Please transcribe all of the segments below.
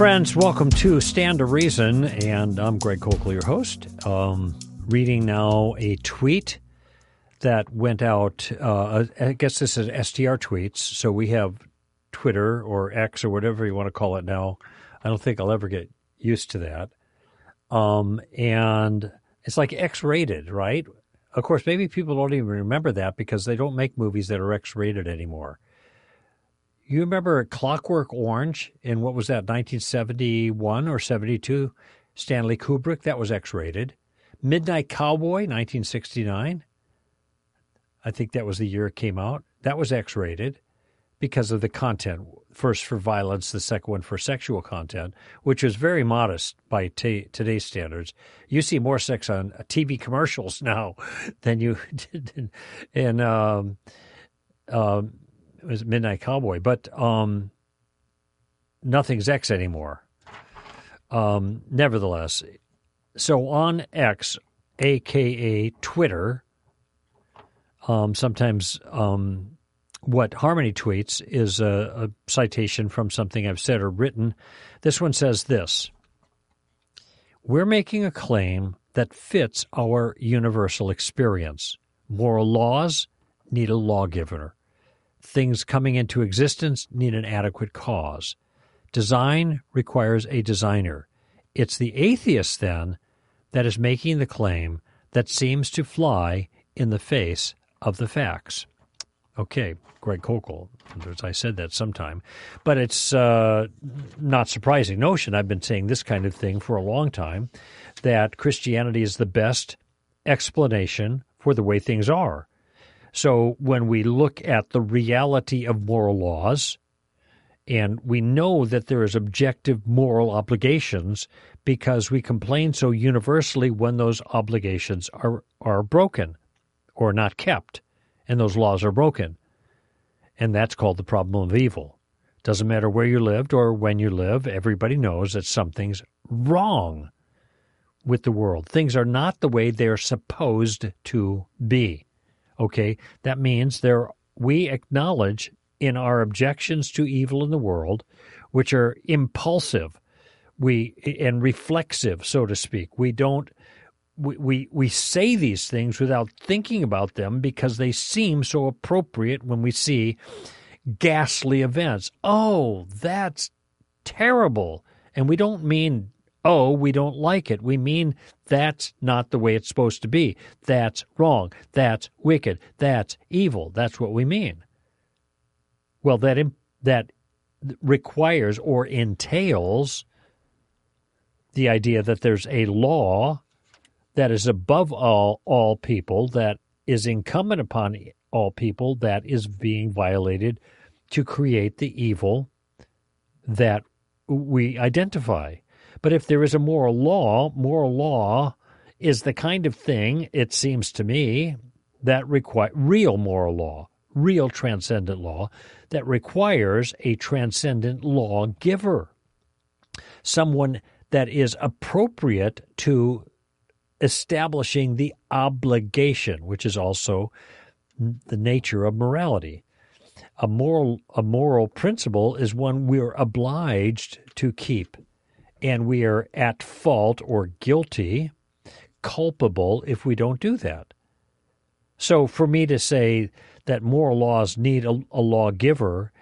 Friends. Welcome to Stand to Reason, and I'm Greg Koukl, your host. Um, reading now a tweet that went out. Uh, I guess this is STR tweets. So we have Twitter or X or whatever you want to call it now. I don't think I'll ever get used to that. Um, and it's like X rated, right? Of course, maybe people don't even remember that because they don't make movies that are X rated anymore. You remember Clockwork Orange in what was that, 1971 or 72? Stanley Kubrick, that was X rated. Midnight Cowboy, 1969. I think that was the year it came out. That was X rated because of the content. First for violence, the second one for sexual content, which was very modest by t- today's standards. You see more sex on TV commercials now than you did in um, uh, it was Midnight Cowboy, but um, nothing's X anymore. Um, nevertheless, so on X, aka Twitter, um, sometimes um, what Harmony tweets is a, a citation from something I've said or written. This one says this We're making a claim that fits our universal experience. Moral laws need a lawgiver. Things coming into existence need an adequate cause. Design requires a designer. It's the atheist, then, that is making the claim that seems to fly in the face of the facts. Okay, Greg Koukl. I said that sometime, but it's uh, not surprising notion. I've been saying this kind of thing for a long time that Christianity is the best explanation for the way things are. So when we look at the reality of moral laws, and we know that there is objective moral obligations because we complain so universally when those obligations are, are broken or not kept, and those laws are broken. And that's called the problem of evil. Doesn't matter where you lived or when you live, everybody knows that something's wrong with the world. Things are not the way they're supposed to be. Okay? That means there we acknowledge in our objections to evil in the world, which are impulsive, we and reflexive, so to speak. We don't we, we, we say these things without thinking about them because they seem so appropriate when we see ghastly events. Oh, that's terrible. And we don't mean, oh, we don't like it. We mean that's not the way it's supposed to be. That's wrong. That's wicked. That's evil. That's what we mean. Well, that, that requires or entails the idea that there's a law that is above all all people, that is incumbent upon all people, that is being violated to create the evil that we identify. But if there is a moral law, moral law is the kind of thing, it seems to me, that require real moral law, real transcendent law, that requires a transcendent lawgiver, someone that is appropriate to establishing the obligation, which is also the nature of morality. A moral, a moral principle is one we're obliged to keep, and we are at fault or guilty, culpable if we don't do that. So, for me to say that moral laws need a, a lawgiver,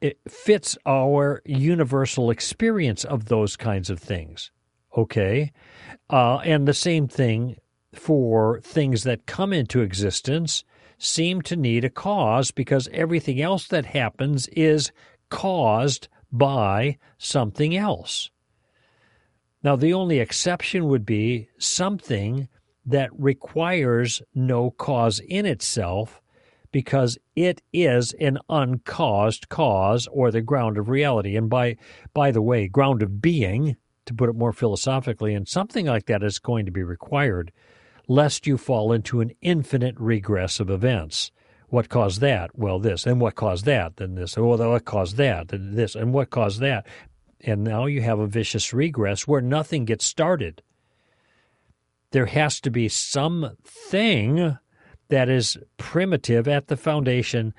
it fits our universal experience of those kinds of things. Okay? Uh, and the same thing for things that come into existence seem to need a cause because everything else that happens is caused by something else. Now, the only exception would be something that requires no cause in itself because it is an uncaused cause or the ground of reality. And by, by the way, ground of being to put it more philosophically, and something like that is going to be required, lest you fall into an infinite regress of events. What caused that? Well, this. And what caused that? Then this. Oh, well, what caused that? Then this. And what caused that? And now you have a vicious regress where nothing gets started. There has to be something that is primitive at the foundation,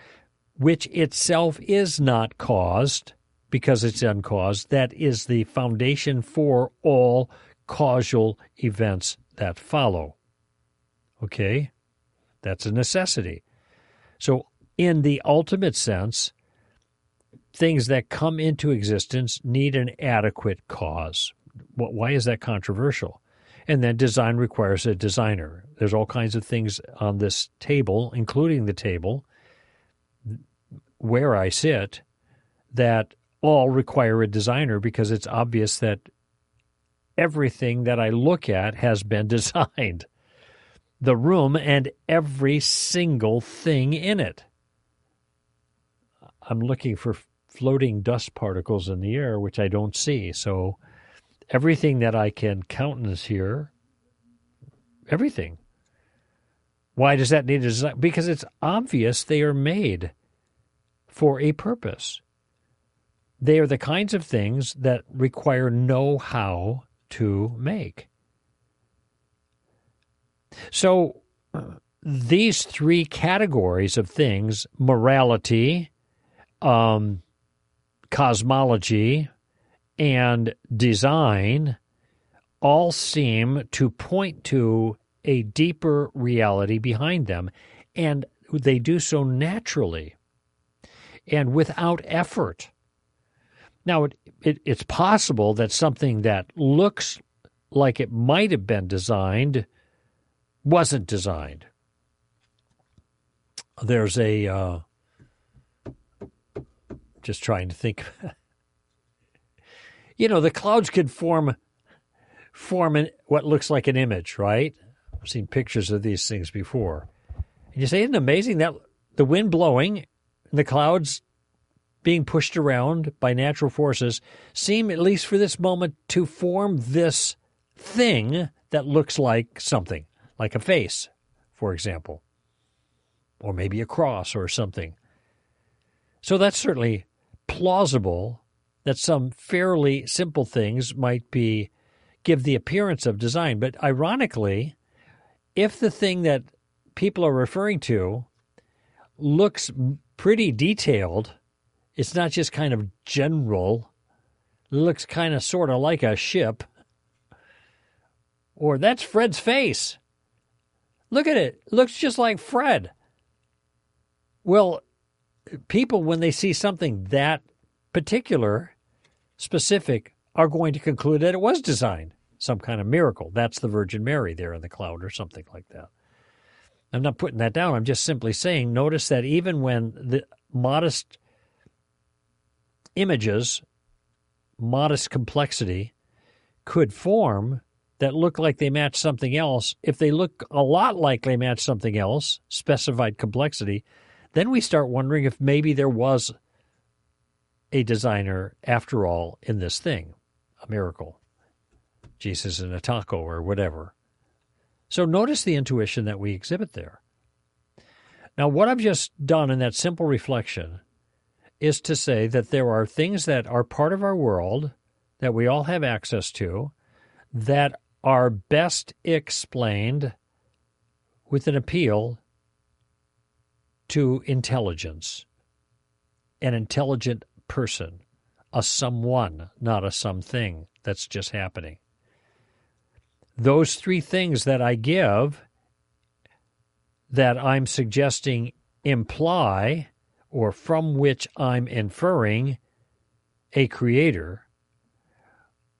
which itself is not caused because it's uncaused. That is the foundation for all causal events that follow. Okay? That's a necessity. So, in the ultimate sense, things that come into existence need an adequate cause. Why is that controversial? And then design requires a designer. There's all kinds of things on this table, including the table where I sit, that all require a designer because it's obvious that everything that I look at has been designed. The room and every single thing in it. I'm looking for floating dust particles in the air, which I don't see. So everything that I can countenance here, everything. Why does that need a design? Because it's obvious they are made for a purpose. They are the kinds of things that require know how to make. So, these three categories of things morality, um, cosmology, and design all seem to point to a deeper reality behind them, and they do so naturally and without effort. Now, it, it, it's possible that something that looks like it might have been designed wasn't designed. There's a, uh, just trying to think. you know, the clouds could form form an, what looks like an image, right? I've seen pictures of these things before. And you say, isn't it amazing that the wind blowing and the clouds being pushed around by natural forces seem, at least for this moment, to form this thing that looks like something, like a face, for example, or maybe a cross or something. So that's certainly plausible that some fairly simple things might be give the appearance of design. But ironically, if the thing that people are referring to looks pretty detailed, it's not just kind of general. It looks kind of sort of like a ship. Or that's Fred's face. Look at it. it looks just like Fred. Well, people, when they see something that particular, specific, are going to conclude that it was designed, some kind of miracle. That's the Virgin Mary there in the cloud or something like that. I'm not putting that down. I'm just simply saying, notice that even when the modest images, modest complexity, could form that look like they match something else, if they look a lot like they match something else, specified complexity, then we start wondering if maybe there was a designer after all in this thing, a miracle. Jesus in a taco or whatever. So notice the intuition that we exhibit there. Now, what I've just done in that simple reflection is to say that there are things that are part of our world that we all have access to that are best explained with an appeal to intelligence, an intelligent person, a someone, not a something that's just happening. Those three things that I give that I'm suggesting imply or from which I'm inferring a creator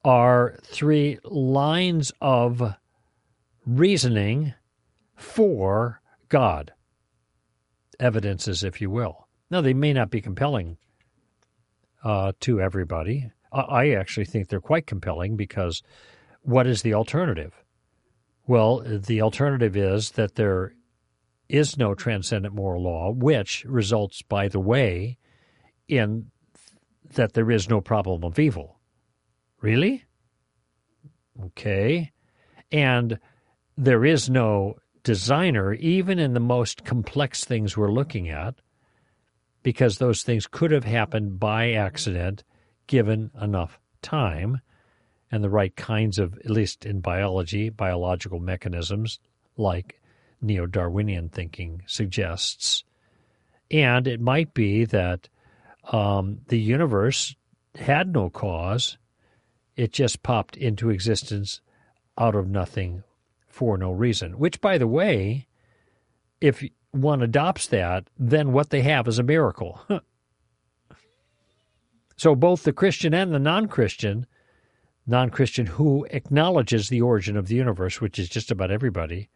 are three lines of reasoning for God. Evidences, if you will. Now, they may not be compelling uh, to everybody. I actually think they're quite compelling because what is the alternative? Well, the alternative is that there is no transcendent moral law, which results, by the way, in that there is no problem of evil. Really? Okay. And there is no designer, even in the most complex things we're looking at, because those things could have happened by accident given enough time and the right kinds of, at least in biology, biological mechanisms like neo Darwinian thinking suggests. And it might be that um, the universe had no cause. It just popped into existence out of nothing for no reason. Which, by the way, if one adopts that, then what they have is a miracle. so both the Christian and the non Christian, non Christian who acknowledges the origin of the universe, which is just about everybody,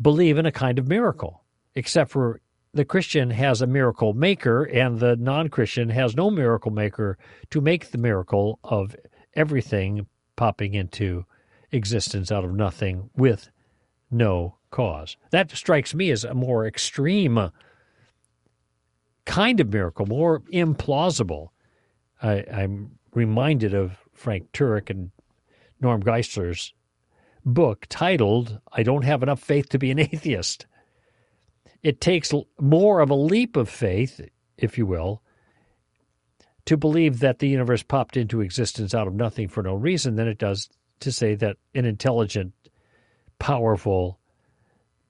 believe in a kind of miracle, except for the Christian has a miracle maker and the non Christian has no miracle maker to make the miracle of everything popping into existence out of nothing with no cause. That strikes me as a more extreme uh, kind of miracle, more implausible. I, am reminded of Frank Turek and Norm Geisler's book titled, I Don't Have Enough Faith to Be an Atheist. It takes more of a leap of faith, if you will, to believe that the universe popped into existence out of nothing for no reason than it does to say that an intelligent, powerful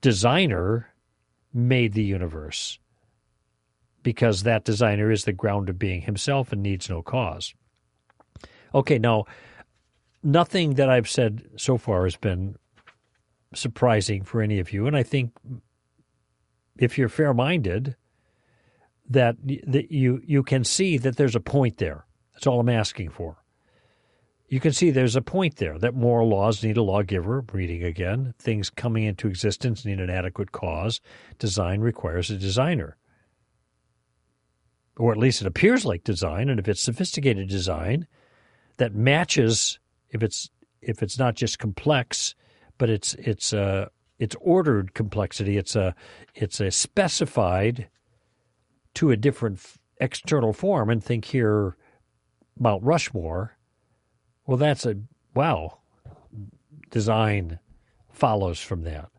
designer made the universe because that designer is the ground of being himself and needs no cause. Okay, now, nothing that I've said so far has been surprising for any of you, and I think if you're fair minded, that, that you you can see that there's a point there. That's all I'm asking for. You can see there's a point there that moral laws need a lawgiver, reading again. Things coming into existence need an adequate cause. Design requires a designer. Or at least it appears like design, and if it's sophisticated design that matches if it's if it's not just complex, but it's it's uh, it's ordered complexity. It's a it's a specified to a different external form. And think here, Mount Rushmore. Well, that's a wow. Design follows from that.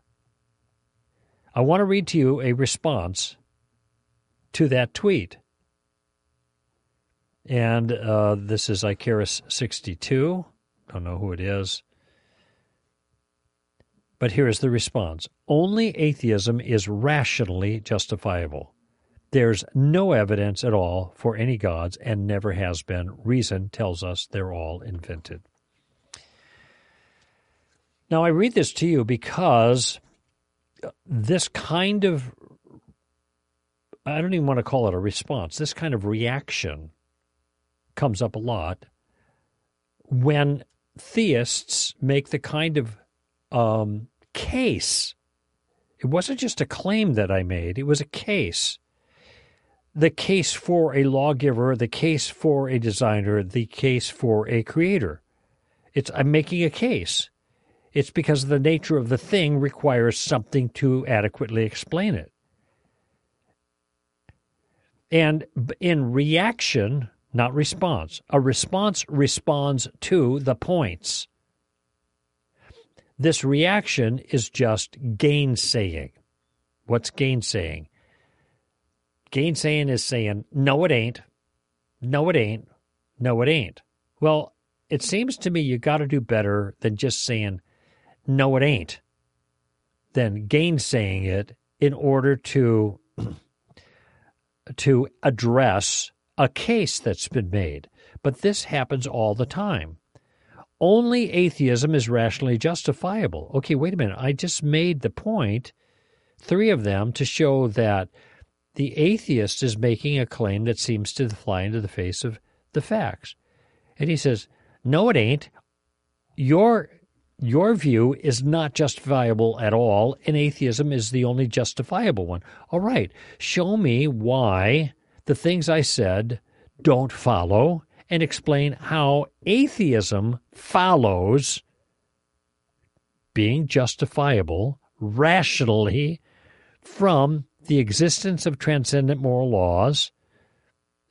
I want to read to you a response to that tweet. And uh, this is Icarus62. Don't know who it is. But here is the response Only atheism is rationally justifiable. There's no evidence at all for any gods and never has been. Reason tells us they're all invented. Now, I read this to you because this kind of, I don't even want to call it a response, this kind of reaction comes up a lot when theists make the kind of um, case. It wasn't just a claim that I made, it was a case. The case for a lawgiver, the case for a designer, the case for a creator. It's I'm making a case. It's because the nature of the thing requires something to adequately explain it. And in reaction, not response, a response responds to the points. This reaction is just gainsaying. What's gainsaying? Gainsaying is saying, no, it ain't. No, it ain't. No, it ain't. Well, it seems to me you got to do better than just saying, no, it ain't, than gainsaying it in order to, to address a case that's been made. But this happens all the time. Only atheism is rationally justifiable. Okay, wait a minute. I just made the point, three of them, to show that the atheist is making a claim that seems to fly into the face of the facts. And he says, No, it ain't. Your your view is not justifiable at all, and atheism is the only justifiable one. All right, show me why the things I said don't follow and explain how atheism follows being justifiable rationally from the existence of transcendent moral laws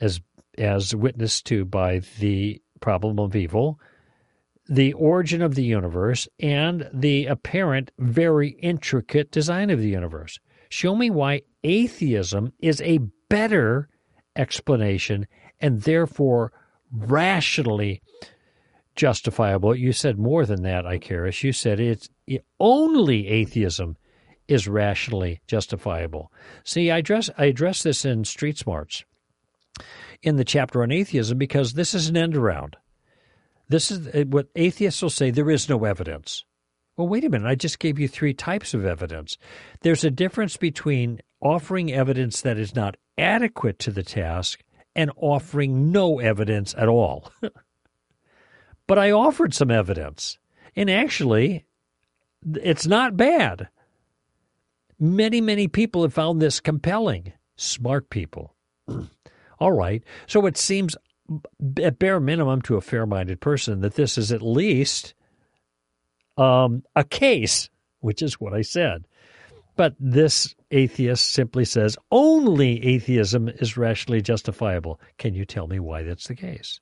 as as witnessed to by the problem of evil the origin of the universe and the apparent very intricate design of the universe show me why atheism is a better explanation and therefore rationally justifiable. You said more than that, Icarus. You said it's it, only atheism is rationally justifiable. See, I address I address this in Street Smarts. in the chapter on atheism because this is an end around. This is uh, what atheists will say there is no evidence. Well, wait a minute. I just gave you three types of evidence. There's a difference between offering evidence that is not adequate to the task and offering no evidence at all. but I offered some evidence. And actually, it's not bad. Many, many people have found this compelling. Smart people. All right. So it seems, at bare minimum, to a fair minded person, that this is at least um, a case, which is what I said. But this atheist simply says only atheism is rationally justifiable. Can you tell me why that's the case?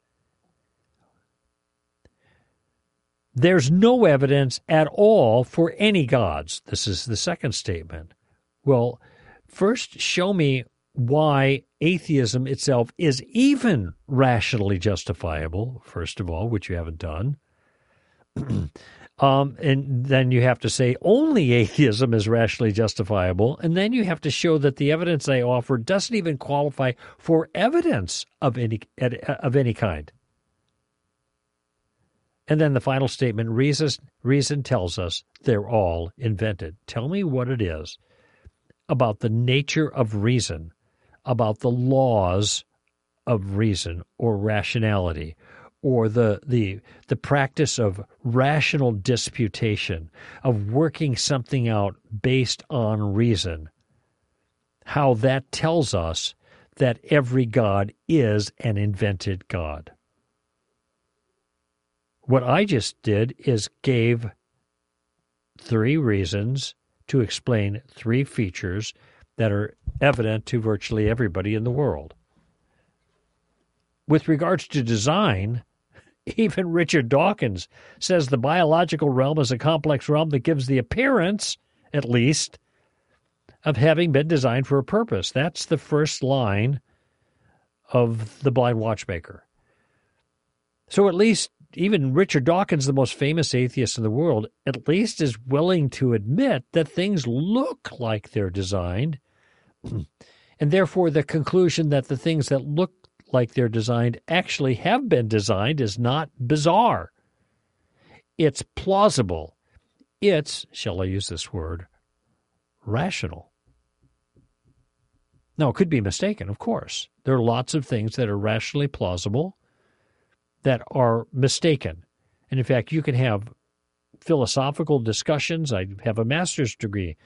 There's no evidence at all for any gods. This is the second statement. Well, first show me why atheism itself is even rationally justifiable, first of all, which you haven't done. um, and then you have to say only atheism is rationally justifiable. And then you have to show that the evidence they offer doesn't even qualify for evidence of any, of any kind. And then the final statement reason, reason tells us they're all invented. Tell me what it is about the nature of reason, about the laws of reason or rationality, or the, the, the practice of rational disputation, of working something out based on reason, how that tells us that every God is an invented God. What I just did is gave three reasons to explain three features that are evident to virtually everybody in the world. With regards to design, even Richard Dawkins says the biological realm is a complex realm that gives the appearance, at least, of having been designed for a purpose. That's the first line of The Blind Watchmaker. So at least even Richard Dawkins, the most famous atheist in the world, at least is willing to admit that things look like they're designed. and therefore, the conclusion that the things that look like they're designed actually have been designed is not bizarre. It's plausible. It's, shall I use this word, rational. Now, it could be mistaken, of course. There are lots of things that are rationally plausible that are mistaken. And in fact, you can have philosophical discussions. I have a master's degree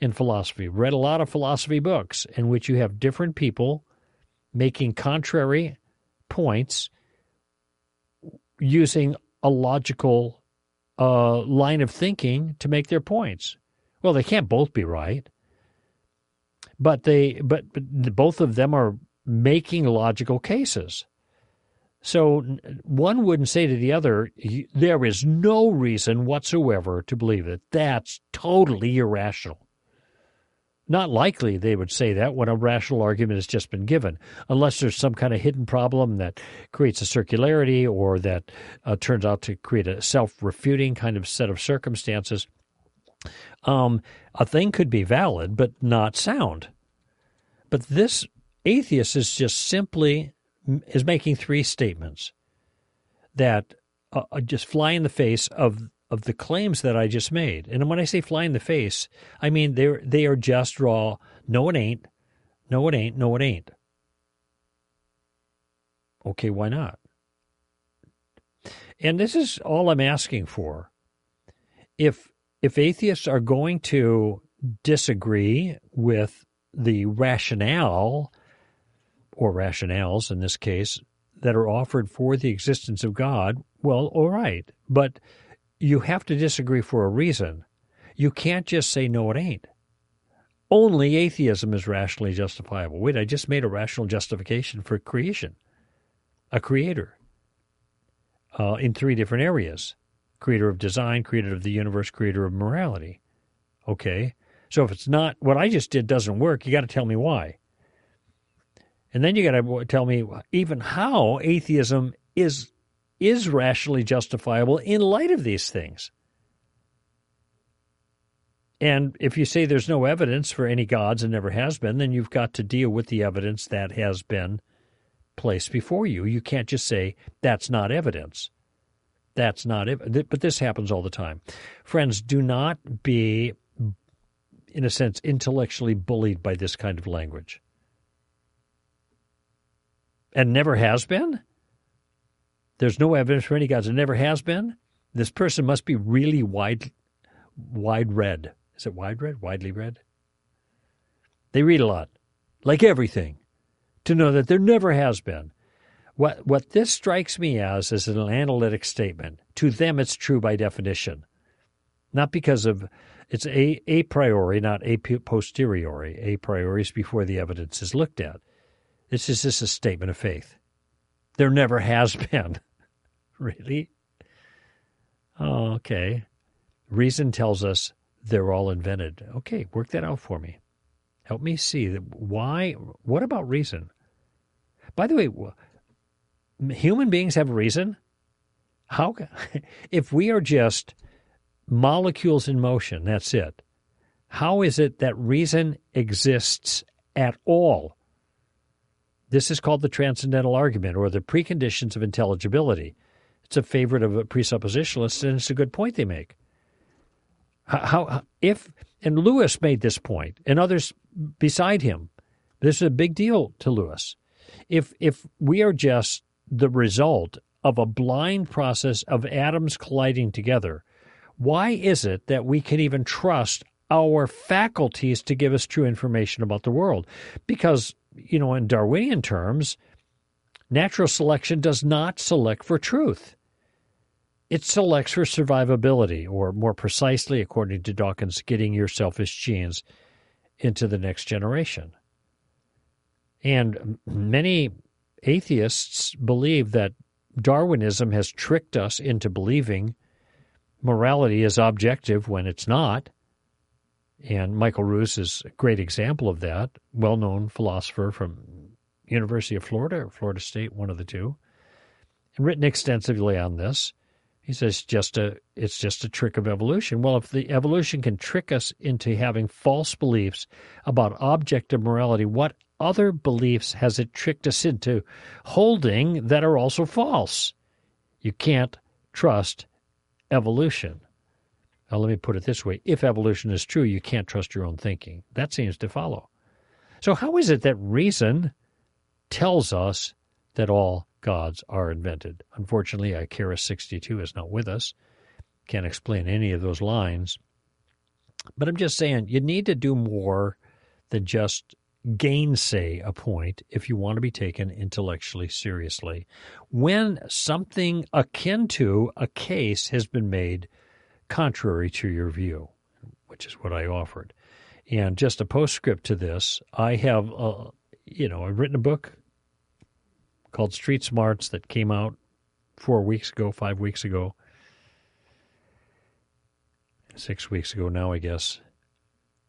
in philosophy, read a lot of philosophy books in which you have different people making contrary points using a logical uh, line of thinking to make their points. Well, they can't both be right, but they but, but both of them are making logical cases. So one wouldn't say to the other, there is no reason whatsoever to believe it. That's totally irrational. Not likely they would say that when a rational argument has just been given, unless there's some kind of hidden problem that creates a circularity or that uh, turns out to create a self refuting kind of set of circumstances. Um, a thing could be valid, but not sound. But this atheist is just simply is making three statements that uh, uh, just fly in the face of of the claims that I just made. And when I say fly in the face, I mean they they are just raw. No, it ain't. No, it ain't. No, it ain't. Okay, why not? And this is all I'm asking for. If if atheists are going to disagree with the rationale or rationales in this case, that are offered for the existence of God, well, all right. But you have to disagree for a reason. You can't just say, no, it ain't. Only atheism is rationally justifiable. Wait, I just made a rational justification for creation, a creator, uh, in three different areas creator of design, creator of the universe, creator of morality. Okay. So if it's not what I just did doesn't work, you got to tell me why. And then you got to tell me even how atheism is is rationally justifiable in light of these things. And if you say there's no evidence for any gods and never has been, then you've got to deal with the evidence that has been placed before you. You can't just say, that's not evidence. That's not it. But this happens all the time. Friends, do not be, in a sense, intellectually bullied by this kind of language. And never has been? There's no evidence for any gods. It never has been? This person must be really wide, wide read. Is it wide read? Widely read? They read a lot, like everything, to know that there never has been. What, what this strikes me as is an analytic statement. To them, it's true by definition, not because of it's a, a priori, not a posteriori. A priori is before the evidence is looked at. This is just a statement of faith. There never has been. really? Oh, okay. Reason tells us they're all invented. Okay, work that out for me. Help me see why. What about reason? By the way, human beings have reason. How, if we are just molecules in motion, that's it. How is it that reason exists at all? This is called the transcendental argument or the preconditions of intelligibility. It's a favorite of presuppositionalists, and it's a good point they make. How, how if and Lewis made this point, and others beside him. This is a big deal to Lewis. If if we are just the result of a blind process of atoms colliding together, why is it that we can even trust our faculties to give us true information about the world? Because, you know, in Darwinian terms, natural selection does not select for truth. It selects for survivability, or more precisely, according to Dawkins, getting your selfish genes into the next generation. And many atheists believe that Darwinism has tricked us into believing morality is objective when it's not. And Michael Ruse is a great example of that, well known philosopher from University of Florida or Florida State, one of the two, and written extensively on this. He says just a it's just a trick of evolution. Well, if the evolution can trick us into having false beliefs about objective morality, what other beliefs has it tricked us into holding that are also false? You can't trust evolution. Now, let me put it this way if evolution is true, you can't trust your own thinking. That seems to follow. So, how is it that reason tells us that all gods are invented? Unfortunately, Icarus 62 is not with us. Can't explain any of those lines. But I'm just saying, you need to do more than just gainsay a point if you want to be taken intellectually seriously. When something akin to a case has been made contrary to your view, which is what I offered. And just a postscript to this, I have, uh, you know, I've written a book called Street Smarts that came out four weeks ago, five weeks ago, six weeks ago now, I guess.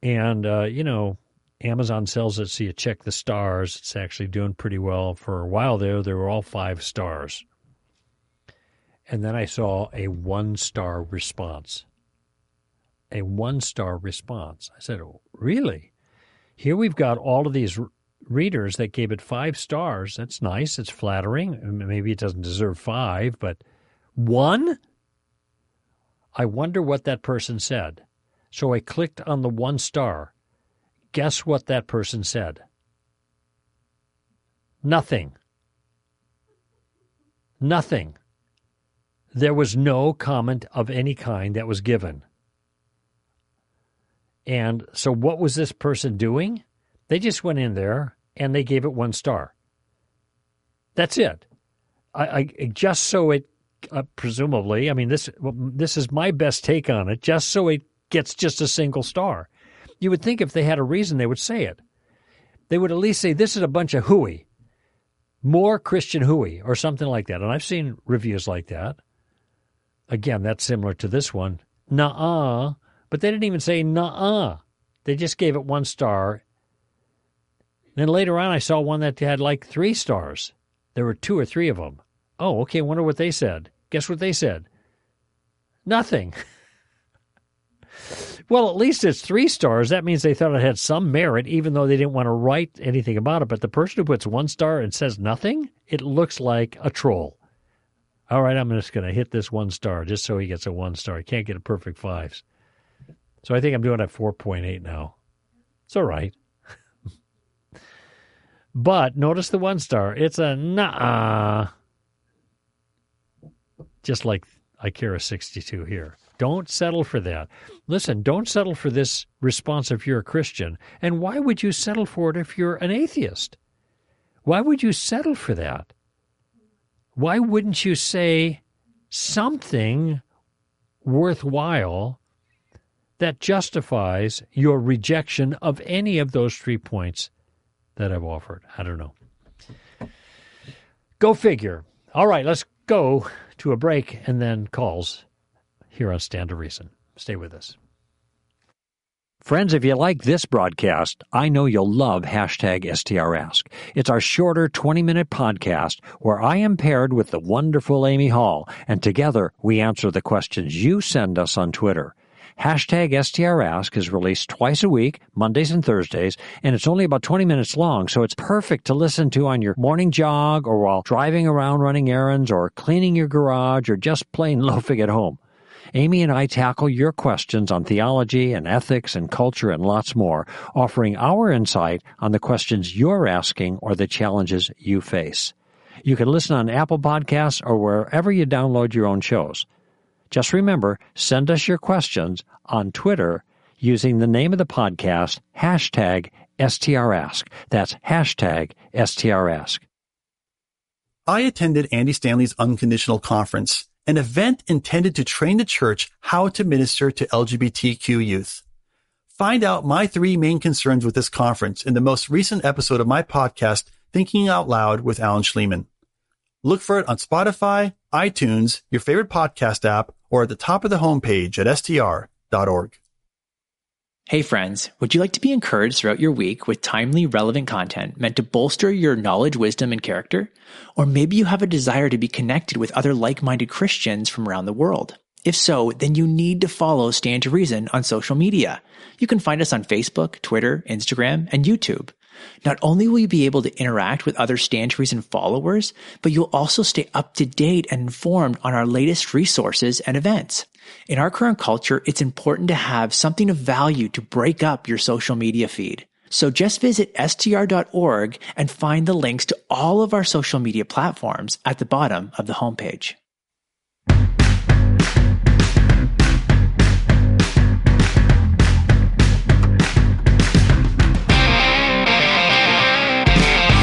And, uh, you know, Amazon sells it, so you check the stars. It's actually doing pretty well. For a while there, they were all five stars. And then I saw a one star response. A one star response. I said, oh, Really? Here we've got all of these readers that gave it five stars. That's nice. It's flattering. Maybe it doesn't deserve five, but one? I wonder what that person said. So I clicked on the one star Guess what that person said? Nothing. Nothing. There was no comment of any kind that was given. And so, what was this person doing? They just went in there and they gave it one star. That's it. I, I just so it uh, presumably. I mean, this this is my best take on it. Just so it gets just a single star. You would think if they had a reason, they would say it. They would at least say, This is a bunch of hooey, more Christian hooey, or something like that. And I've seen reviews like that. Again, that's similar to this one. Uh. But they didn't even say uh. They just gave it one star. Then later on, I saw one that had like three stars. There were two or three of them. Oh, okay. Wonder what they said. Guess what they said? Nothing. Well, at least it's three stars. That means they thought it had some merit, even though they didn't want to write anything about it. But the person who puts one star and says nothing, it looks like a troll. All right, I'm just going to hit this one star just so he gets a one star. He can't get a perfect fives. So I think I'm doing at 4.8 now. It's all right. but notice the one star. It's a nah. Just like Icarus 62 here. Don't settle for that. Listen, don't settle for this response if you're a Christian. And why would you settle for it if you're an atheist? Why would you settle for that? Why wouldn't you say something worthwhile that justifies your rejection of any of those three points that I've offered? I don't know. Go figure. All right, let's go to a break and then calls here on Stand to Reason. Stay with us. Friends, if you like this broadcast, I know you'll love hashtag STRask. It's our shorter 20 minute podcast where I am paired with the wonderful Amy Hall, and together we answer the questions you send us on Twitter. Hashtag STRask is released twice a week, Mondays and Thursdays, and it's only about 20 minutes long, so it's perfect to listen to on your morning jog or while driving around running errands or cleaning your garage or just plain loafing at home. Amy and I tackle your questions on theology and ethics and culture and lots more, offering our insight on the questions you're asking or the challenges you face. You can listen on Apple Podcasts or wherever you download your own shows. Just remember, send us your questions on Twitter using the name of the podcast, hashtag STRask. That's hashtag STRask. I attended Andy Stanley's Unconditional Conference an event intended to train the church how to minister to LGBTQ youth. Find out my three main concerns with this conference in the most recent episode of my podcast, Thinking Out Loud with Alan Shlemon. Look for it on Spotify, iTunes, your favorite podcast app, or at the top of the homepage at str.org. Hey friends, would you like to be encouraged throughout your week with timely, relevant content meant to bolster your knowledge, wisdom, and character? Or maybe you have a desire to be connected with other like-minded Christians from around the world. If so, then you need to follow Stand to Reason on social media. You can find us on Facebook, Twitter, Instagram, and YouTube. Not only will you be able to interact with other Stand to Reason followers, but you'll also stay up to date and informed on our latest resources and events. In our current culture, it's important to have something of value to break up your social media feed. So just visit str.org and find the links to all of our social media platforms at the bottom of the homepage.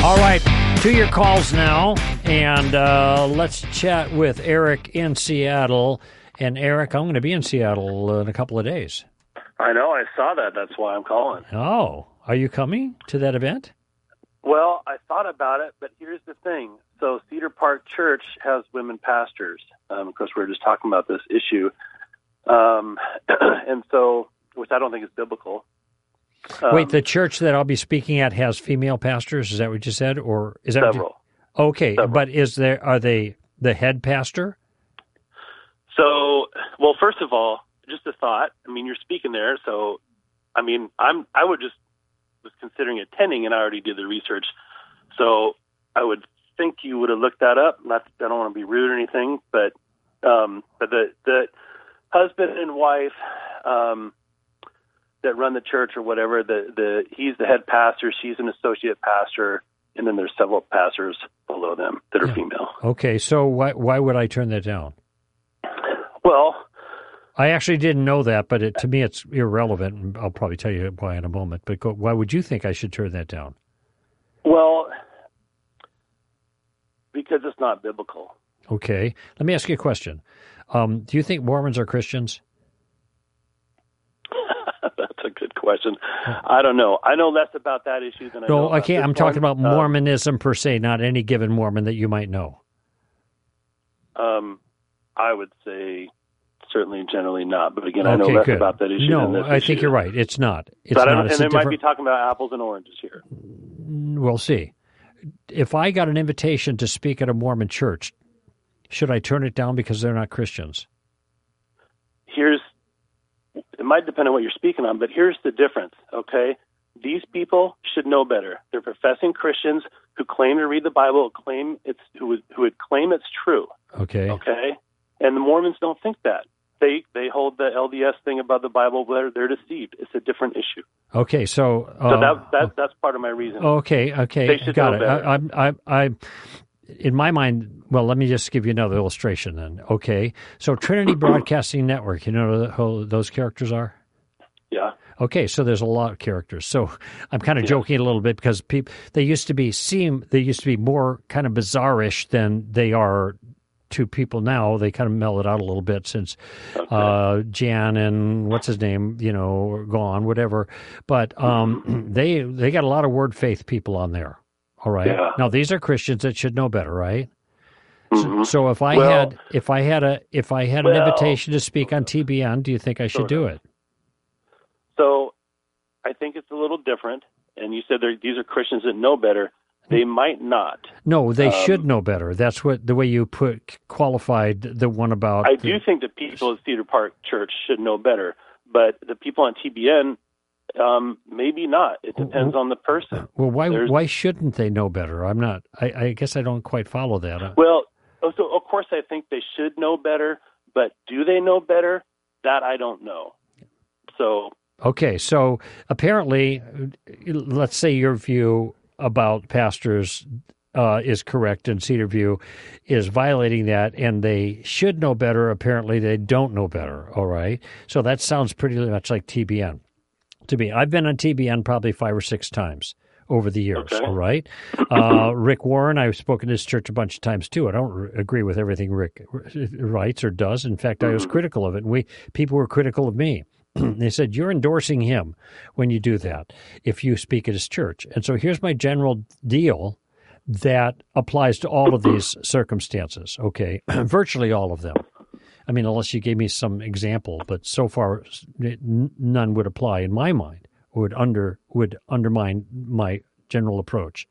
All right, to your calls now, and uh, let's chat with Eric in Seattle. And Eric, I'm going to be in Seattle in a couple of days. I know. I saw that. That's why I'm calling. Oh, are you coming to that event? Well, I thought about it, but here's the thing. So Cedar Park Church has women pastors. Um, of course, we were just talking about this issue, um, and so which I don't think is biblical. Um, Wait, the church that I'll be speaking at has female pastors. Is that what you said, or is that several? You, okay, several. but is there are they the head pastor? So, well, first of all, just a thought. I mean, you're speaking there, so I mean, I'm I would just was considering attending, and I already did the research, so I would think you would have looked that up. Not, I don't want to be rude or anything, but um, but the the husband and wife um, that run the church or whatever, the the he's the head pastor, she's an associate pastor, and then there's several pastors below them that are yeah. female. Okay, so why why would I turn that down? Well, I actually didn't know that, but it, to me it's irrelevant. I'll probably tell you why in a moment. But go, why would you think I should turn that down? Well, because it's not biblical. Okay, let me ask you a question. Um, do you think Mormons are Christians? That's a good question. I don't know. I know less about that issue than I do. no. No, okay. I'm talking about uh, Mormonism per se, not any given Mormon that you might know. Um, I would say certainly generally not. But again, okay, I know less good. about that issue. No, I issue. think you're right. It's not. It's but not. and they might be talking about apples and oranges here. We'll see. If I got an invitation to speak at a Mormon church, should I turn it down because they're not Christians? Here's it might depend on what you're speaking on, but here's the difference, okay? These people should know better. They're professing Christians who claim to read the Bible, claim it's who would, who would claim it's true. Okay. Okay, and the Mormons don't think that. They they hold the LDS thing about the Bible, but they're, they're deceived. It's a different issue. Okay, so So uh, that, that that's part of my reason. okay, okay, They should got know it. better. I, I, I, in my mind, well, let me just give you another illustration then. Okay, so Trinity Broadcasting Network, you know who those characters are? Yeah. Okay, so there's a lot of characters. So I'm kind of joking a little bit because people they used to be seem they used to be more kind of bizarrish than they are to people now. They kind of mellowed out a little bit since uh, Jan and what's his name, you know, gone, whatever. But um, they they got a lot of word faith people on there. All right. Yeah. Now these are Christians that should know better, right? Mhm. So if I Well- had if I had a if I had an invitation to speak on TBN, do you think I should Sure. do it? So I think it's a little different. And you said these are Christians that know better. They might not. No, they Um, should know better. That's what the way you put qualified the one about. I the- do think the people at Cedar Park Church should know better, but the people on TBN, um, maybe not. It depends on the person. Well, why there's- why shouldn't they know better? I'm not. I, I guess I don't quite follow that. Uh, Well, oh, so of course I think they should know better, but do they know better? That I don't know. So Okay, so apparently, let's say your view about pastors uh, is correct, and Cedar View is violating that, and they should know better. Apparently, they don't know better. All right, so that sounds pretty much like TBN to me. I've been on TBN probably five or six times over the years. Okay. All right, uh, Rick Warren, I've spoken to his church a bunch of times too. I don't r- agree with everything Rick writes or does. In fact, I was critical of it, and we people were critical of me. they said you're endorsing him when you do that if you speak at his church. And so here's my general deal that applies to all of these circumstances. Okay, virtually all of them. I mean, unless you gave me some example, but so far none would apply in my mind. Would under would undermine my general approach.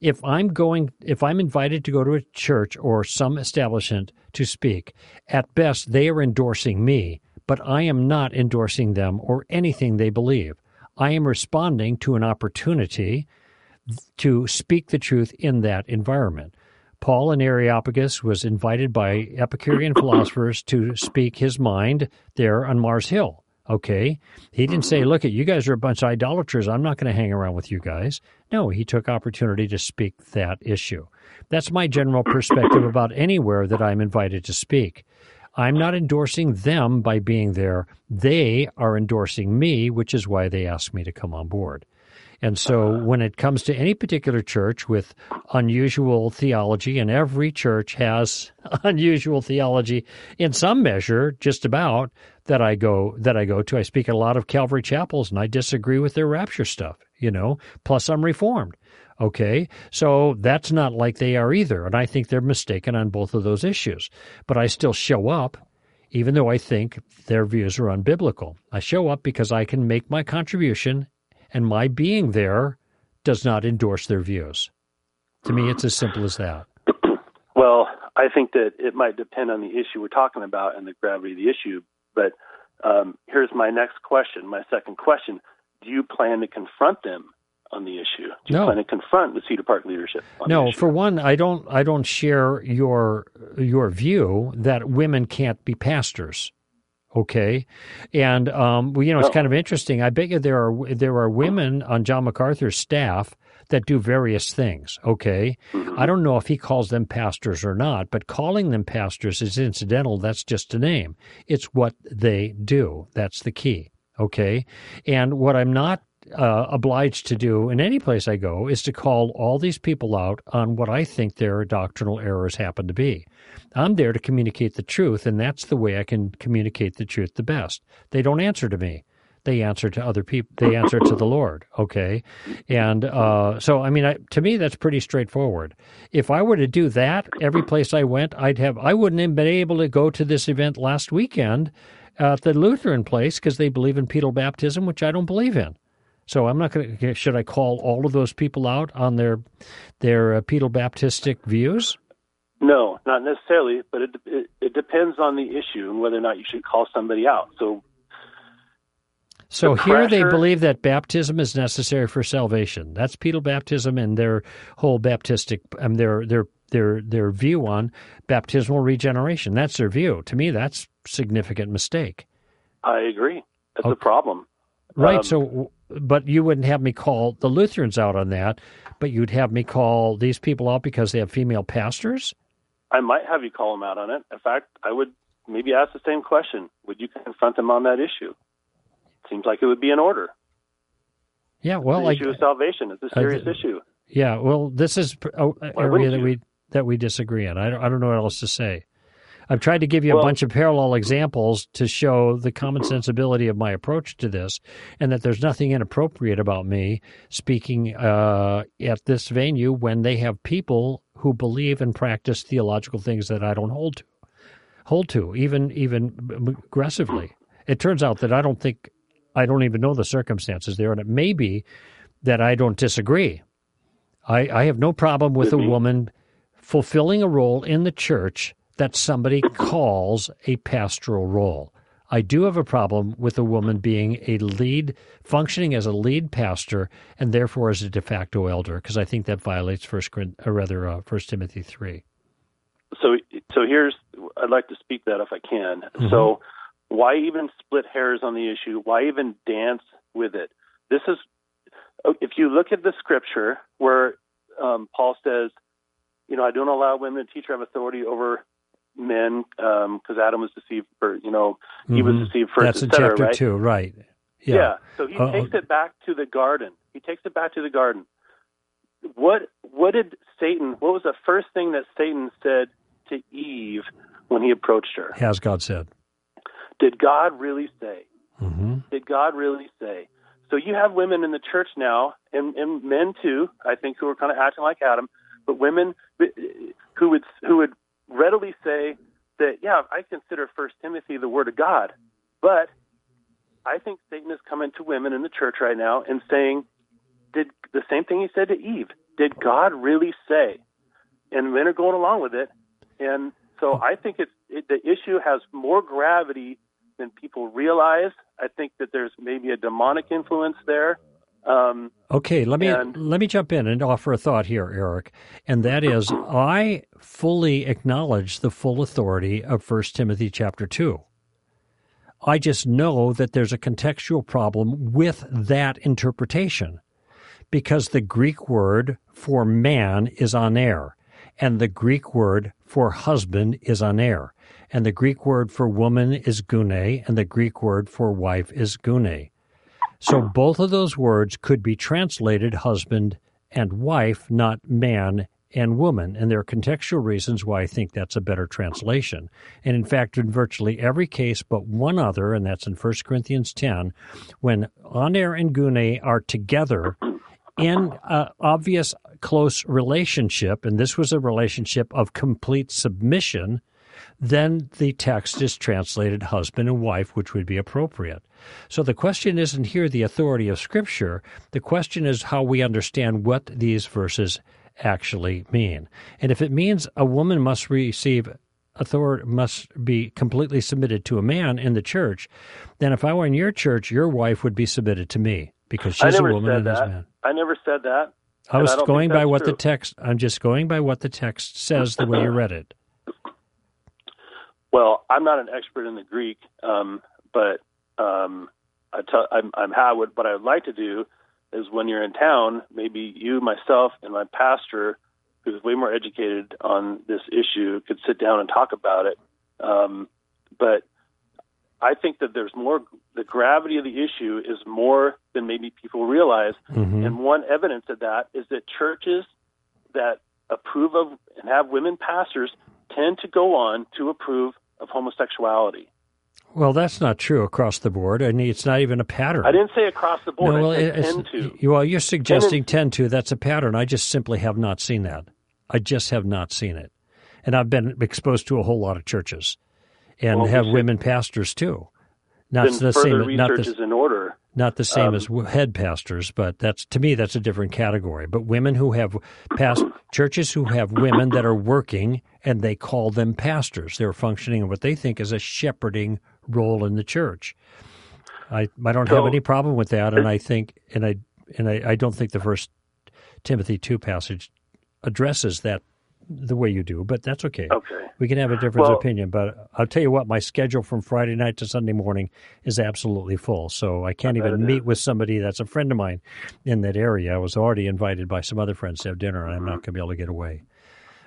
If I'm going, if I'm invited to go to a church or some establishment to speak, at best they are endorsing me, but I am not endorsing them or anything they believe. I am responding to an opportunity to speak the truth in that environment. Paul in Areopagus was invited by Epicurean philosophers to speak his mind there on Mars Hill. Okay. He didn't say, look at you guys are a bunch of idolaters. I'm not going to hang around with you guys. No, he took opportunity to speak that issue. That's my general perspective about anywhere that I'm invited to speak. I'm not endorsing them by being there. They are endorsing me, which is why they asked me to come on board. And so uh-huh. when it comes to any particular church with unusual theology, and every church has unusual theology in some measure, just about that I go that I go to. I speak at a lot of Calvary chapels and I disagree with their rapture stuff, you know. Plus I'm reformed. Okay. So that's not like they are either. And I think they're mistaken on both of those issues. But I still show up even though I think their views are unbiblical. I show up because I can make my contribution and my being there does not endorse their views. To me, it's as simple as that. Well, I think that it might depend on the issue we're talking about and the gravity of the issue. But um, here's my next question, my second question: Do you plan to confront them on the issue? Do you No. plan to confront the Cedar Park leadership? On No, for one, I don't. I don't share your your view that women can't be pastors. Okay, and um, well, you know it's No. kind of interesting. I bet you there are there are women on John MacArthur's staff that do various things. Okay, I don't know if he calls them pastors or not, but calling them pastors is incidental. That's just a name. It's what they do. That's the key. Okay, and what I'm not uh, obliged to do in any place I go is to call all these people out on what I think their doctrinal errors happen to be. I'm there to communicate the truth, and that's the way I can communicate the truth the best. They don't answer to me. They answer to other people. They answer to the Lord. Okay, and uh, so I mean, I, to me, that's pretty straightforward. If I were to do that every place I went, I'd have. I wouldn't have been able to go to this event last weekend at the Lutheran place because they believe in pedobaptism, which I don't believe in. So I'm not going to. Should I call all of those people out on their their uh, pedobaptistic views? No, not necessarily, but it, it it depends on the issue and whether or not you should call somebody out. So So the here they believe that baptism is necessary for salvation. That's pedobaptism and their whole Baptistic, um, their their their their view on baptismal regeneration. That's their view. To me, that's significant mistake. I agree. That's Okay. a problem. Right. Um, so, but you wouldn't have me call the Lutherans out on that, but you'd have me call these people out because they have female pastors. I might have you call them out on it. In fact, I would maybe ask the same question. Would you confront them on that issue? Seems like it would be in order. Yeah. Well, the like issue of salvation is a serious issue. Yeah, well, this is pr- a a area that we that we disagree on. I don't, I don't know what else to say. I've tried to give you a bunch of parallel examples to show the common sensibility of my approach to this, and that there's nothing inappropriate about me speaking uh, at this venue when they have people who believe and practice theological things that I don't hold to, hold to, even even aggressively. It turns out that I don't think I don't even know the circumstances there, and it may be that I don't disagree. I, I have no problem with a woman fulfilling a role in the church that somebody calls a pastoral role. I do have a problem with a woman being a lead, functioning as a lead pastor, and therefore as a de facto elder, because I think that violates First, or rather, uh, First Timothy three. So, so here's I'd like to speak that if I can. Mm-hmm. So, why even split hairs on the issue? Why even dance with it? This is if you look at the scripture where um, Paul says, you know, I don't allow women to teach or have authority over men because Adam was deceived for, you know, he was Mhm. deceived first, That's in cetera, chapter right? two, right? Yeah. yeah. So he Uh, takes it back to the garden. He takes it back to the garden. What what did Satan? What was the first thing that Satan said to Eve when he approached her? Has God said? Did God really say? hmm Did God really say? So you have women in the church now, and, and men too, I think, who are kind of acting like Adam, but women who would who would readily say that, yeah, I consider First Timothy the Word of God, but I think Satan is coming to women in the church right now and saying, did the same thing he said to Eve? Did God really say? And men are going along with it, and so I think it's it, the issue has more gravity than people realize. I think that there's maybe a demonic influence there. Um, Okay, let me And- let me jump in and offer a thought here, Eric, and that is I fully acknowledge the full authority of 1 Timothy chapter 2. I just know that there's a contextual problem with that interpretation because the Greek word for man is aner, and the Greek word for husband is aner, and the Greek word for woman is gune, and the Greek word for wife is gune. So both of those words could be translated husband and wife, not man and woman. And there are contextual reasons why I think that's a better translation. And in fact, in virtually every case but one other, and that's in 1 Corinthians 10, when Aner and Gune are together in an obvious close relationship, and this was a relationship of complete submission, then the text is translated husband and wife, which would be appropriate. So the question isn't here the authority of Scripture. The question is how we understand what these verses actually mean. And if it means a woman must receive authority, must be completely submitted to a man in the church, then if I were in your church, your wife would be submitted to me because she's a woman and that. man. I never said that. I was I going by what the text. I'm just going by what the text says, the way you read it. Well, I'm not an expert in the Greek, um, but um, I tell, I'm, I'm how what, what I would like to do is when you're in town, maybe you, myself, and my pastor, who's way more educated on this issue, could sit down and talk about it. Um, but I think that there's more. The gravity of the issue is more than maybe people realize. Mhm. And one evidence of that is that churches that approve of and have women pastors tend to go on to approve of homosexuality. Well, that's not true across the board. I mean, it's not even a pattern. I didn't say across the board. No, well, I said it's- tend to. well, you're suggesting tend to. That's a pattern. I just simply have not seen that. I just have not seen it, and I've been exposed to a whole lot of churches, and Well, have women pastors too. Not then the further same. Not the is in order. not the same Um, as head pastors, but that's to me that's a different category. But women who have past churches who have women that are working and they call them pastors. They're functioning in what they think is a shepherding role in the church. I I don't so, have any problem with that, and I think and I and I, I don't think the first Timothy two passage addresses that the way you do, but that's okay. Okay. We can have a difference well, of opinion, but I'll tell you what, my schedule from Friday night to Sunday morning is absolutely full. So I can't even meet with somebody that's a friend of mine in that area. I was already invited by some other friends to have dinner, and mm-hmm. I'm not mm-hmm. going to be able to get away.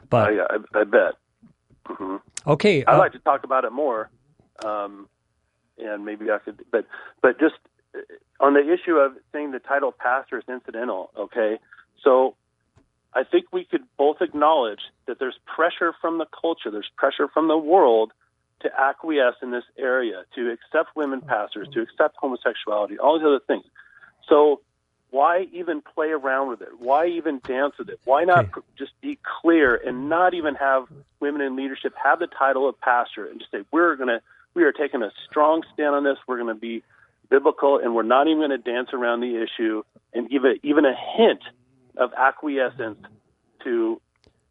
But I, I, I bet. Mm-hmm. Okay. I'd uh, like to talk about it more, um, and maybe I could, but but just uh, on the issue of saying the title pastor is incidental. Okay, so I think we could both acknowledge that there's pressure from the culture, there's pressure from the world to acquiesce in this area, to accept women pastors, to accept homosexuality, all these other things. So why even play around with it? Why even dance with it? Why not okay. just be clear and not even have women in leadership have the title of pastor and just say we're going to we are taking a strong stand on this. We're going to be biblical and we're not even going to dance around the issue and give it even a hint of acquiescence to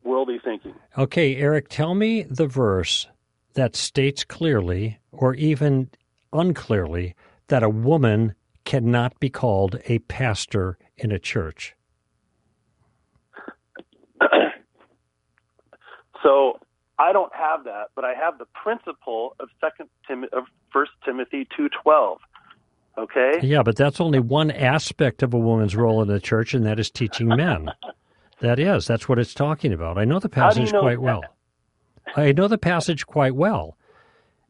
worldly thinking. Okay, Eric, tell me the verse that states clearly or even unclearly that a woman cannot be called a pastor in a church. so I don't have that, but I have the principle of Second Tim- of First Timothy two twelve. Okay. Yeah, but that's only one aspect of a woman's role in the church, and that is teaching men. that is. That's what it's talking about. I know the passage you know quite that? well. I know the passage quite well,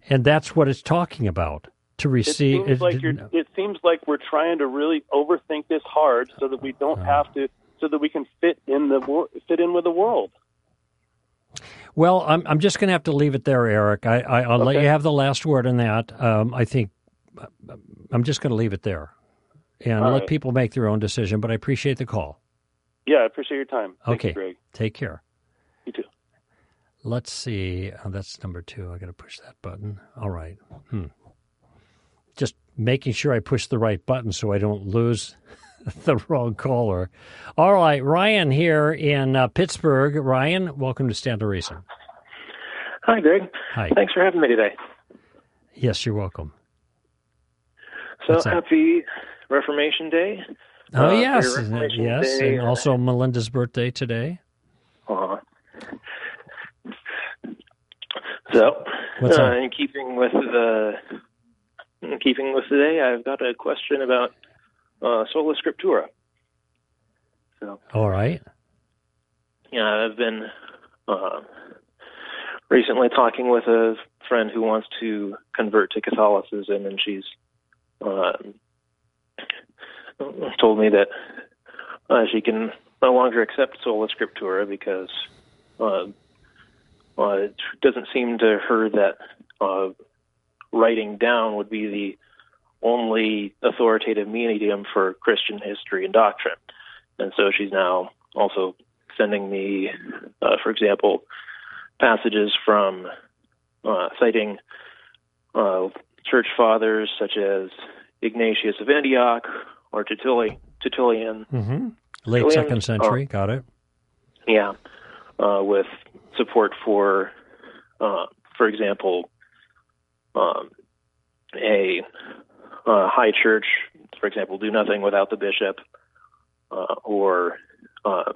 and that's what it's talking about. To receive, it seems, like you're, it seems like we're trying to really overthink this hard, so that we don't uh, have to, so that we can fit in the fit in with the world. Well, I'm I'm just going to have to leave it there, Eric. I, I will okay. let you have the last word on that. Um, I think I'm just going to leave it there and All let right. people make their own decision. But I appreciate the call. Yeah, I appreciate your time. Thank okay, you, Greg. Take care. You too. Let's see. Oh, that's number two. I got to push that button. All right. Hmm. Just making sure I push the right button so I don't lose the wrong caller. All right, Ryan here in uh, Pittsburgh. Ryan, welcome to Stand to Reason. Hi, Greg. Hi. Thanks for having me today. Yes, you're welcome. So happy Reformation Day. Oh uh, yes, yes, Day. and also Melinda's birthday today. Uh, so, What's uh, in keeping with the in keeping with today, I've got a question about uh, sola scriptura. So, all right. Yeah, I've been uh, recently talking with a friend who wants to convert to Catholicism, and she's uh, told me that uh, she can no longer accept sola scriptura because uh, uh, it doesn't seem to her that uh, writing down would be the only authoritative medium for Christian history and doctrine. And so she's now also sending me, uh, for example, passages from uh, citing uh, church fathers such as Ignatius of Antioch or Tertullian. Mm-hmm. Late Tertullian, second century, got it. Yeah, uh, with support for, uh, for example, um, a uh, high church, for example, do nothing without the bishop, uh, or uh,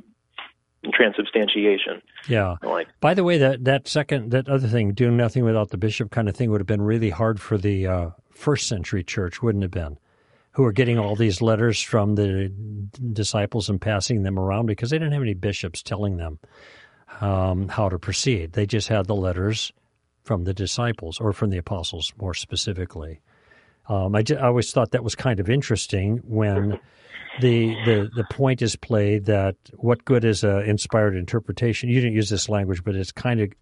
transubstantiation. Yeah. Like, by the way, that that second that other thing, doing nothing without the bishop kind of thing, would have been really hard for the uh, first century church, wouldn't it have been? Who were getting all these letters from the disciples and passing them around because they didn't have any bishops telling them um, how to proceed. They just had the letters from the disciples or from the apostles, more specifically. Um, I, just, I always thought that was kind of interesting when the the the point is played that what good is an inspired interpretation? You didn't use this language, but it's kind of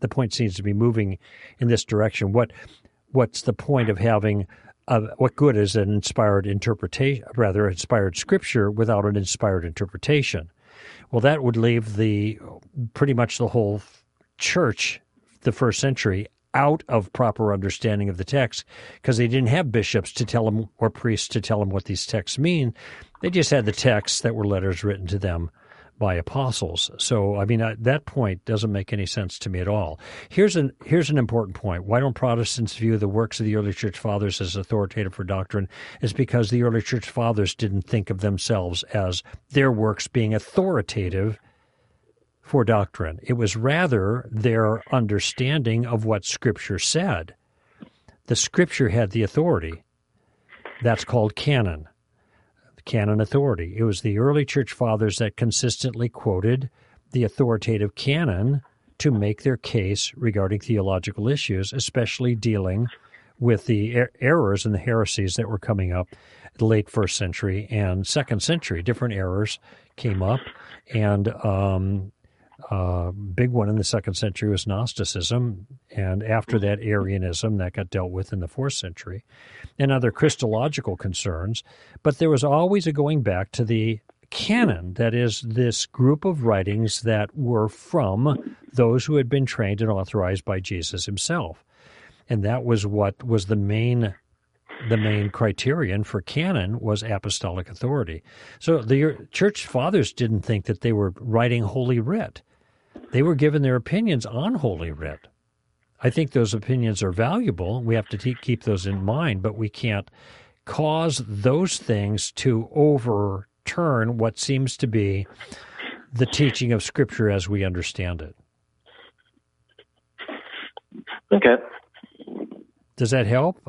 the point seems to be moving in this direction. What what's the point of having what good is an inspired interpretation, rather inspired scripture without an inspired interpretation? Well, that would leave the pretty much the whole church, the first century, out of proper understanding of the text because they didn't have bishops to tell them or priests to tell them what these texts mean. They just had the texts that were letters written to them by apostles. So, I mean, that point doesn't make any sense to me at all. Here's an here's an important point. Why don't Protestants view the works of the early church fathers as authoritative for doctrine? Is because the early church fathers didn't think of themselves as their works being authoritative for doctrine. It was rather their understanding of what Scripture said. The Scripture had the authority. That's called canon canon authority. It was the early church fathers that consistently quoted the authoritative canon to make their case regarding theological issues, especially dealing with the er- errors and the heresies that were coming up late first century and second century. Different errors came up, and um, uh, big one in the second century was Gnosticism, and after that, Arianism that got dealt with in the fourth century, and other Christological concerns. But there was always a going back to the canon, that is, this group of writings that were from those who had been trained and authorized by Jesus himself. And that was what was the main the main criterion for canon was apostolic authority. So the church fathers didn't think that they were writing holy writ. They were given their opinions on Holy Writ. I think those opinions are valuable. We have to te- keep those in mind, but we can't cause those things to overturn what seems to be the teaching of Scripture as we understand it. Okay. Does that help?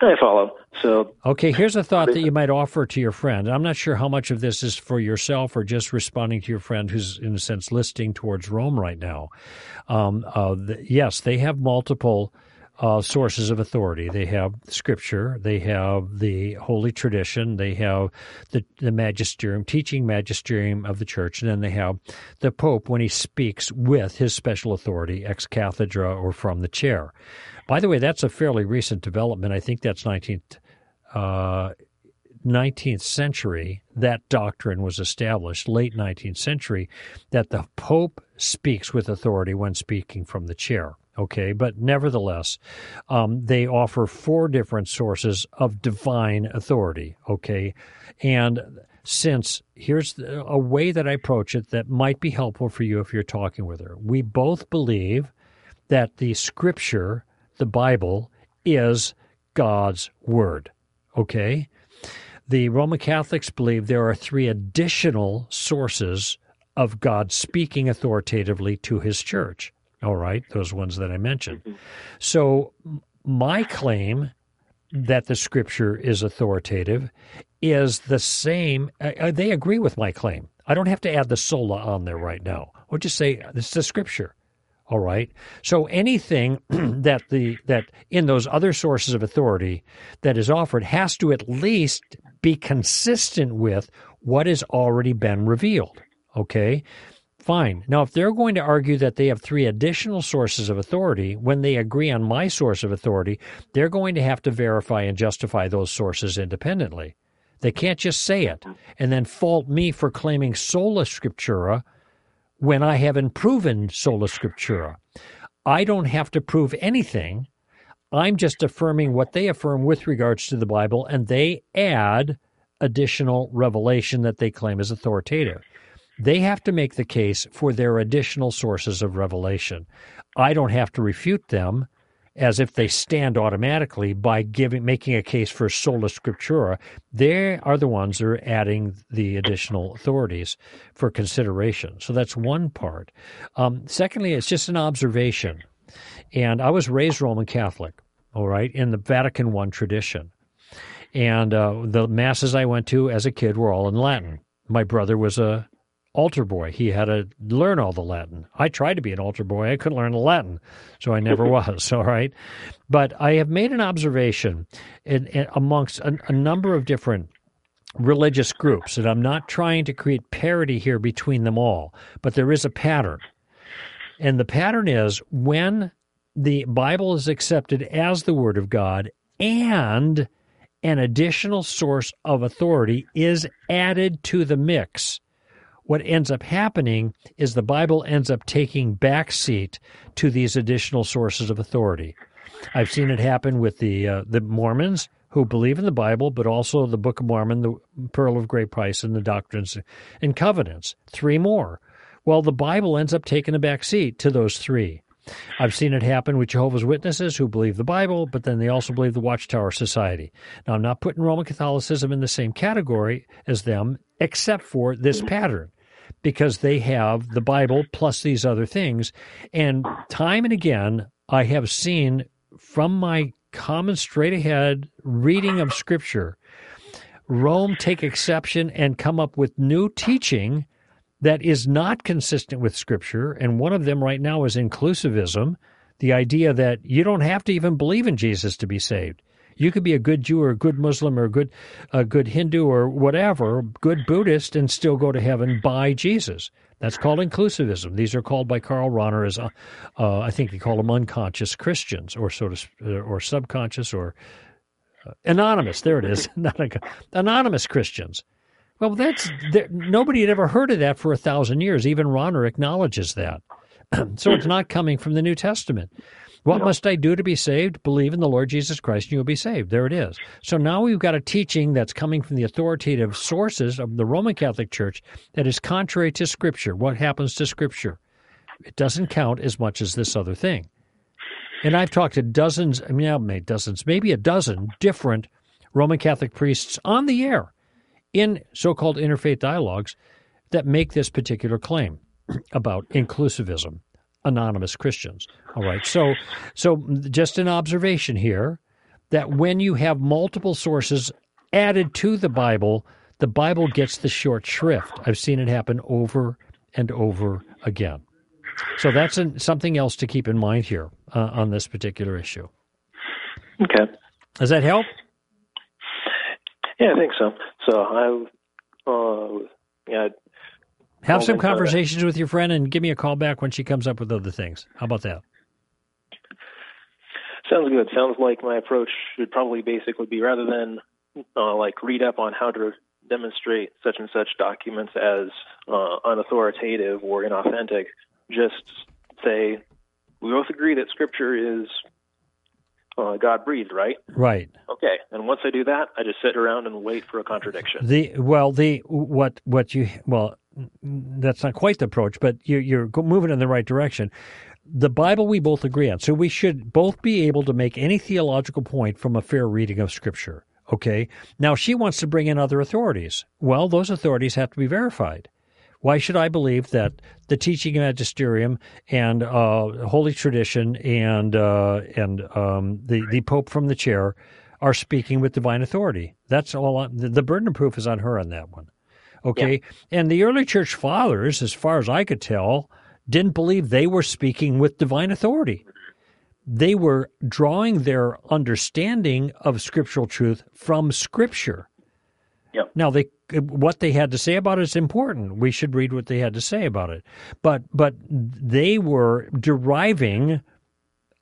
I follow. So okay, here's a thought that you might offer to your friend. I'm not sure how much of this is for yourself or just responding to your friend who's, in a sense, listing towards Rome right now. Um, uh, the, yes, they have multiple uh, sources of authority. They have Scripture, they have the Holy Tradition, they have the, the magisterium, teaching magisterium of the Church, and then they have the Pope when he speaks with his special authority, ex cathedra or from the chair. By the way, that's a fairly recent development. I think that's 19th uh, 19th century, that doctrine was established, late 19th century, that the Pope speaks with authority when speaking from the chair. Okay, but nevertheless, um, they offer four different sources of divine authority. Okay, and since here's a way that I approach it that might be helpful for you if you're talking with her. We both believe that the scripture, the Bible, is God's word. Okay? The Roman Catholics believe there are three additional sources of God speaking authoritatively to his church. All right, those ones that I mentioned. Mm-hmm. So, my claim that the scripture is authoritative is the same. Uh, they agree with my claim. I don't have to add the sola on there right now. Or just say this is the scripture. All right. So anything that the that in those other sources of authority that is offered has to at least be consistent with what has already been revealed. Okay. Fine. Now, if they're going to argue that they have three additional sources of authority when they agree on my source of authority, they're going to have to verify and justify those sources independently. They can't just say it and then fault me for claiming sola scriptura when I haven't proven sola scriptura. I don't have to prove anything. I'm just affirming what they affirm with regards to the Bible, and they add additional revelation that they claim is authoritative. They have to make the case for their additional sources of revelation. I don't have to refute them as if they stand automatically by giving making a case for sola scriptura. They are the ones that are adding the additional authorities for consideration. So that's one part. Um, secondly, it's just an observation. And I was raised Roman Catholic, all right, in the Vatican I tradition. And uh, the masses I went to as a kid were all in Latin. My brother was a altar boy. He had to learn all the Latin. I tried to be an altar boy. I couldn't learn the Latin, so I never was. All right. But I have made an observation in, in amongst a, a number of different religious groups, and I'm not trying to create parity here between them all, but there is a pattern. And the pattern is when the Bible is accepted as the Word of God and an additional source of authority is added to the mix what ends up happening is the Bible ends up taking backseat to these additional sources of authority. I've seen it happen with the uh, the Mormons who believe in the Bible, but also the Book of Mormon, the Pearl of Great Price, and the Doctrines and Covenants. Three more. Well, the Bible ends up taking a backseat to those three. I've seen it happen with Jehovah's Witnesses who believe the Bible, but then they also believe the Watchtower Society. Now, I'm not putting Roman Catholicism in the same category as them, except for this pattern, because they have the Bible plus these other things. And time and again, I have seen from my common straight ahead reading of Scripture, Rome take exception and come up with new teaching that is not consistent with Scripture. And one of them right now is inclusivism the idea that you don't have to even believe in Jesus to be saved. You could be a good Jew or a good Muslim or a good, a good Hindu or whatever, good Buddhist, and still go to heaven by Jesus. That's called inclusivism. These are called by Karl Rahner as, uh, uh, I think they call them unconscious Christians, or sort of, uh, or subconscious, or uh, anonymous. There it is, not a, anonymous Christians. Well, that's nobody had ever heard of that for a thousand years. Even Rahner acknowledges that. so it's not coming from the New Testament. What must I do to be saved? Believe in the Lord Jesus Christ and you'll be saved. There it is. So now we've got a teaching that's coming from the authoritative sources of the Roman Catholic Church that is contrary to Scripture. What happens to Scripture? It doesn't count as much as this other thing. And I've talked to dozens, I mean, made dozens, maybe a dozen different Roman Catholic priests on the air in so called interfaith dialogues that make this particular claim about inclusivism, anonymous Christians. All right. So, so just an observation here that when you have multiple sources added to the Bible, the Bible gets the short shrift. I've seen it happen over and over again. So that's an, something else to keep in mind here uh, on this particular issue. Okay. Does that help? Yeah, I think so. So I, uh, yeah. Have some conversations with your friend and give me a call back when she comes up with other things. How about that? Sounds good. Sounds like my approach should probably basically be rather than uh, like read up on how to demonstrate such and such documents as uh, unauthoritative or inauthentic, just say we both agree that Scripture is uh, God breathed, right? Right. Okay. And once I do that, I just sit around and wait for a contradiction. The well, the what what you well, that's not quite the approach, but you, you're moving in the right direction. The Bible we both agree on, so we should both be able to make any theological point from a fair reading of Scripture. Okay. Now she wants to bring in other authorities. Well, those authorities have to be verified. Why should I believe that the teaching magisterium and uh, holy tradition and uh, and um, the the Pope from the chair are speaking with divine authority? That's all. On, the burden of proof is on her on that one. Okay, yeah. and the early church fathers, as far as I could tell, didn't believe they were speaking with divine authority. They were drawing their understanding of scriptural truth from Scripture. Yep. Now they what they had to say about it is important. We should read what they had to say about it. But but they were deriving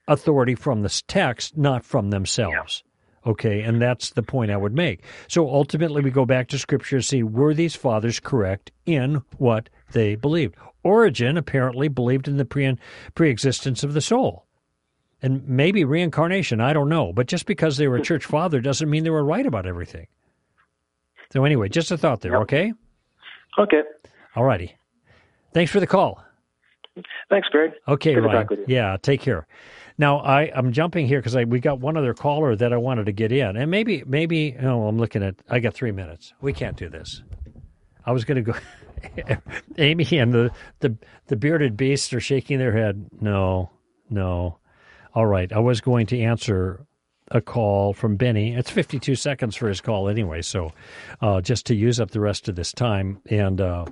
authority from this text, not from themselves. Okay, and that's the point I would make. So ultimately, we go back to Scripture to see were these fathers correct in what they believed. Origen apparently believed in the pre pre-existence of the soul, and maybe reincarnation. I don't know, but just because they were a church father doesn't mean they were right about everything. So anyway, just a thought there, yep. okay? Okay. All righty. Thanks for the call. Thanks, Greg. Okay, Good Ryan. Yeah, take care. Now I, I'm jumping here because we got one other caller that I wanted to get in, and maybe maybe oh I'm looking at I got three minutes. We can't do this. I was going to go. Amy and the, the the bearded beasts are shaking their head. No, no. All right, I was going to answer a call from Benny. It's 52 seconds for his call anyway, so uh, just to use up the rest of this time. And uh,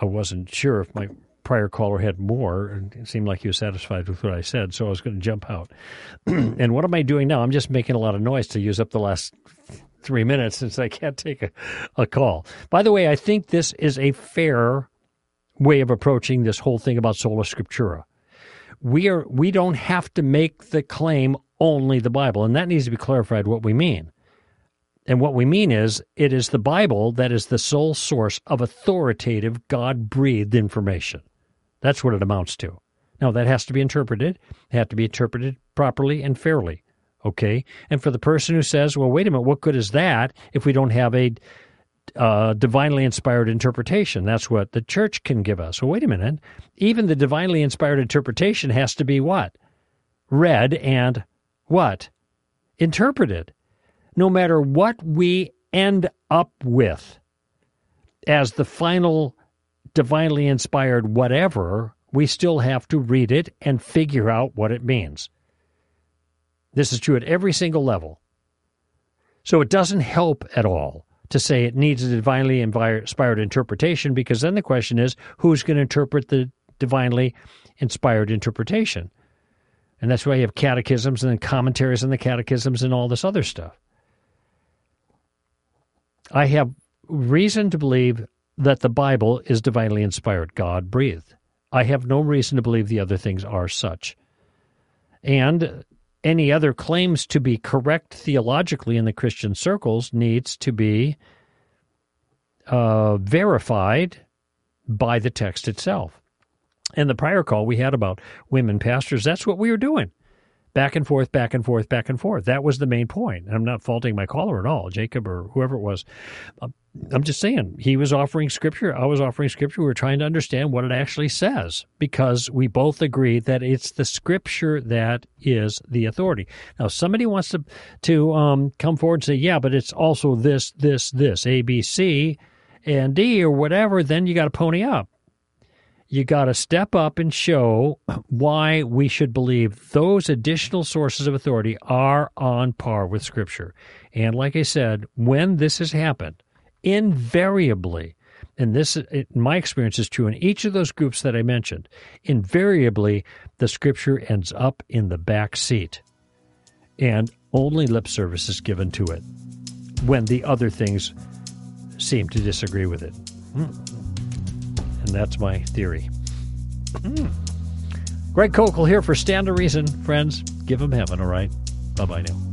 I wasn't sure if my prior caller had more. And it seemed like he was satisfied with what I said, so I was going to jump out. and what am I doing now? I'm just making a lot of noise to use up the last three minutes since I can't take a, a call. By the way, I think this is a fair way of approaching this whole thing about sola scriptura. We are we don't have to make the claim only the Bible. And that needs to be clarified what we mean. And what we mean is it is the Bible that is the sole source of authoritative, God breathed information. That's what it amounts to. Now, that has to be interpreted. It has to be interpreted properly and fairly. Okay. And for the person who says, well, wait a minute, what good is that if we don't have a uh, divinely inspired interpretation? That's what the church can give us. Well, wait a minute. Even the divinely inspired interpretation has to be what? Read and what? Interpreted. No matter what we end up with as the final divinely inspired whatever, we still have to read it and figure out what it means. This is true at every single level. So it doesn't help at all to say it needs a divinely inspired interpretation because then the question is who's going to interpret the divinely inspired interpretation? And that's why you have catechisms and then commentaries on the catechisms and all this other stuff. I have reason to believe that the Bible is divinely inspired, God breathed. I have no reason to believe the other things are such. And any other claims to be correct theologically in the Christian circles needs to be uh, verified by the text itself. And the prior call we had about women pastors, that's what we were doing back and forth, back and forth, back and forth. That was the main point. And I'm not faulting my caller at all, Jacob or whoever it was. I'm just saying he was offering scripture. I was offering scripture. We were trying to understand what it actually says because we both agree that it's the scripture that is the authority. Now, somebody wants to to um, come forward and say, "Yeah, but it's also this, this, this, A, B, C, and D, or whatever." Then you got to pony up you got to step up and show why we should believe those additional sources of authority are on par with Scripture. And like I said, when this has happened, invariably, and this, in my experience, is true in each of those groups that I mentioned, invariably the Scripture ends up in the back seat. And only lip service is given to it when the other things seem to disagree with it. Hmm. And that's my theory. Mm. Greg Koukl here for Stand to Reason. Friends, give them heaven, all right? Bye bye now.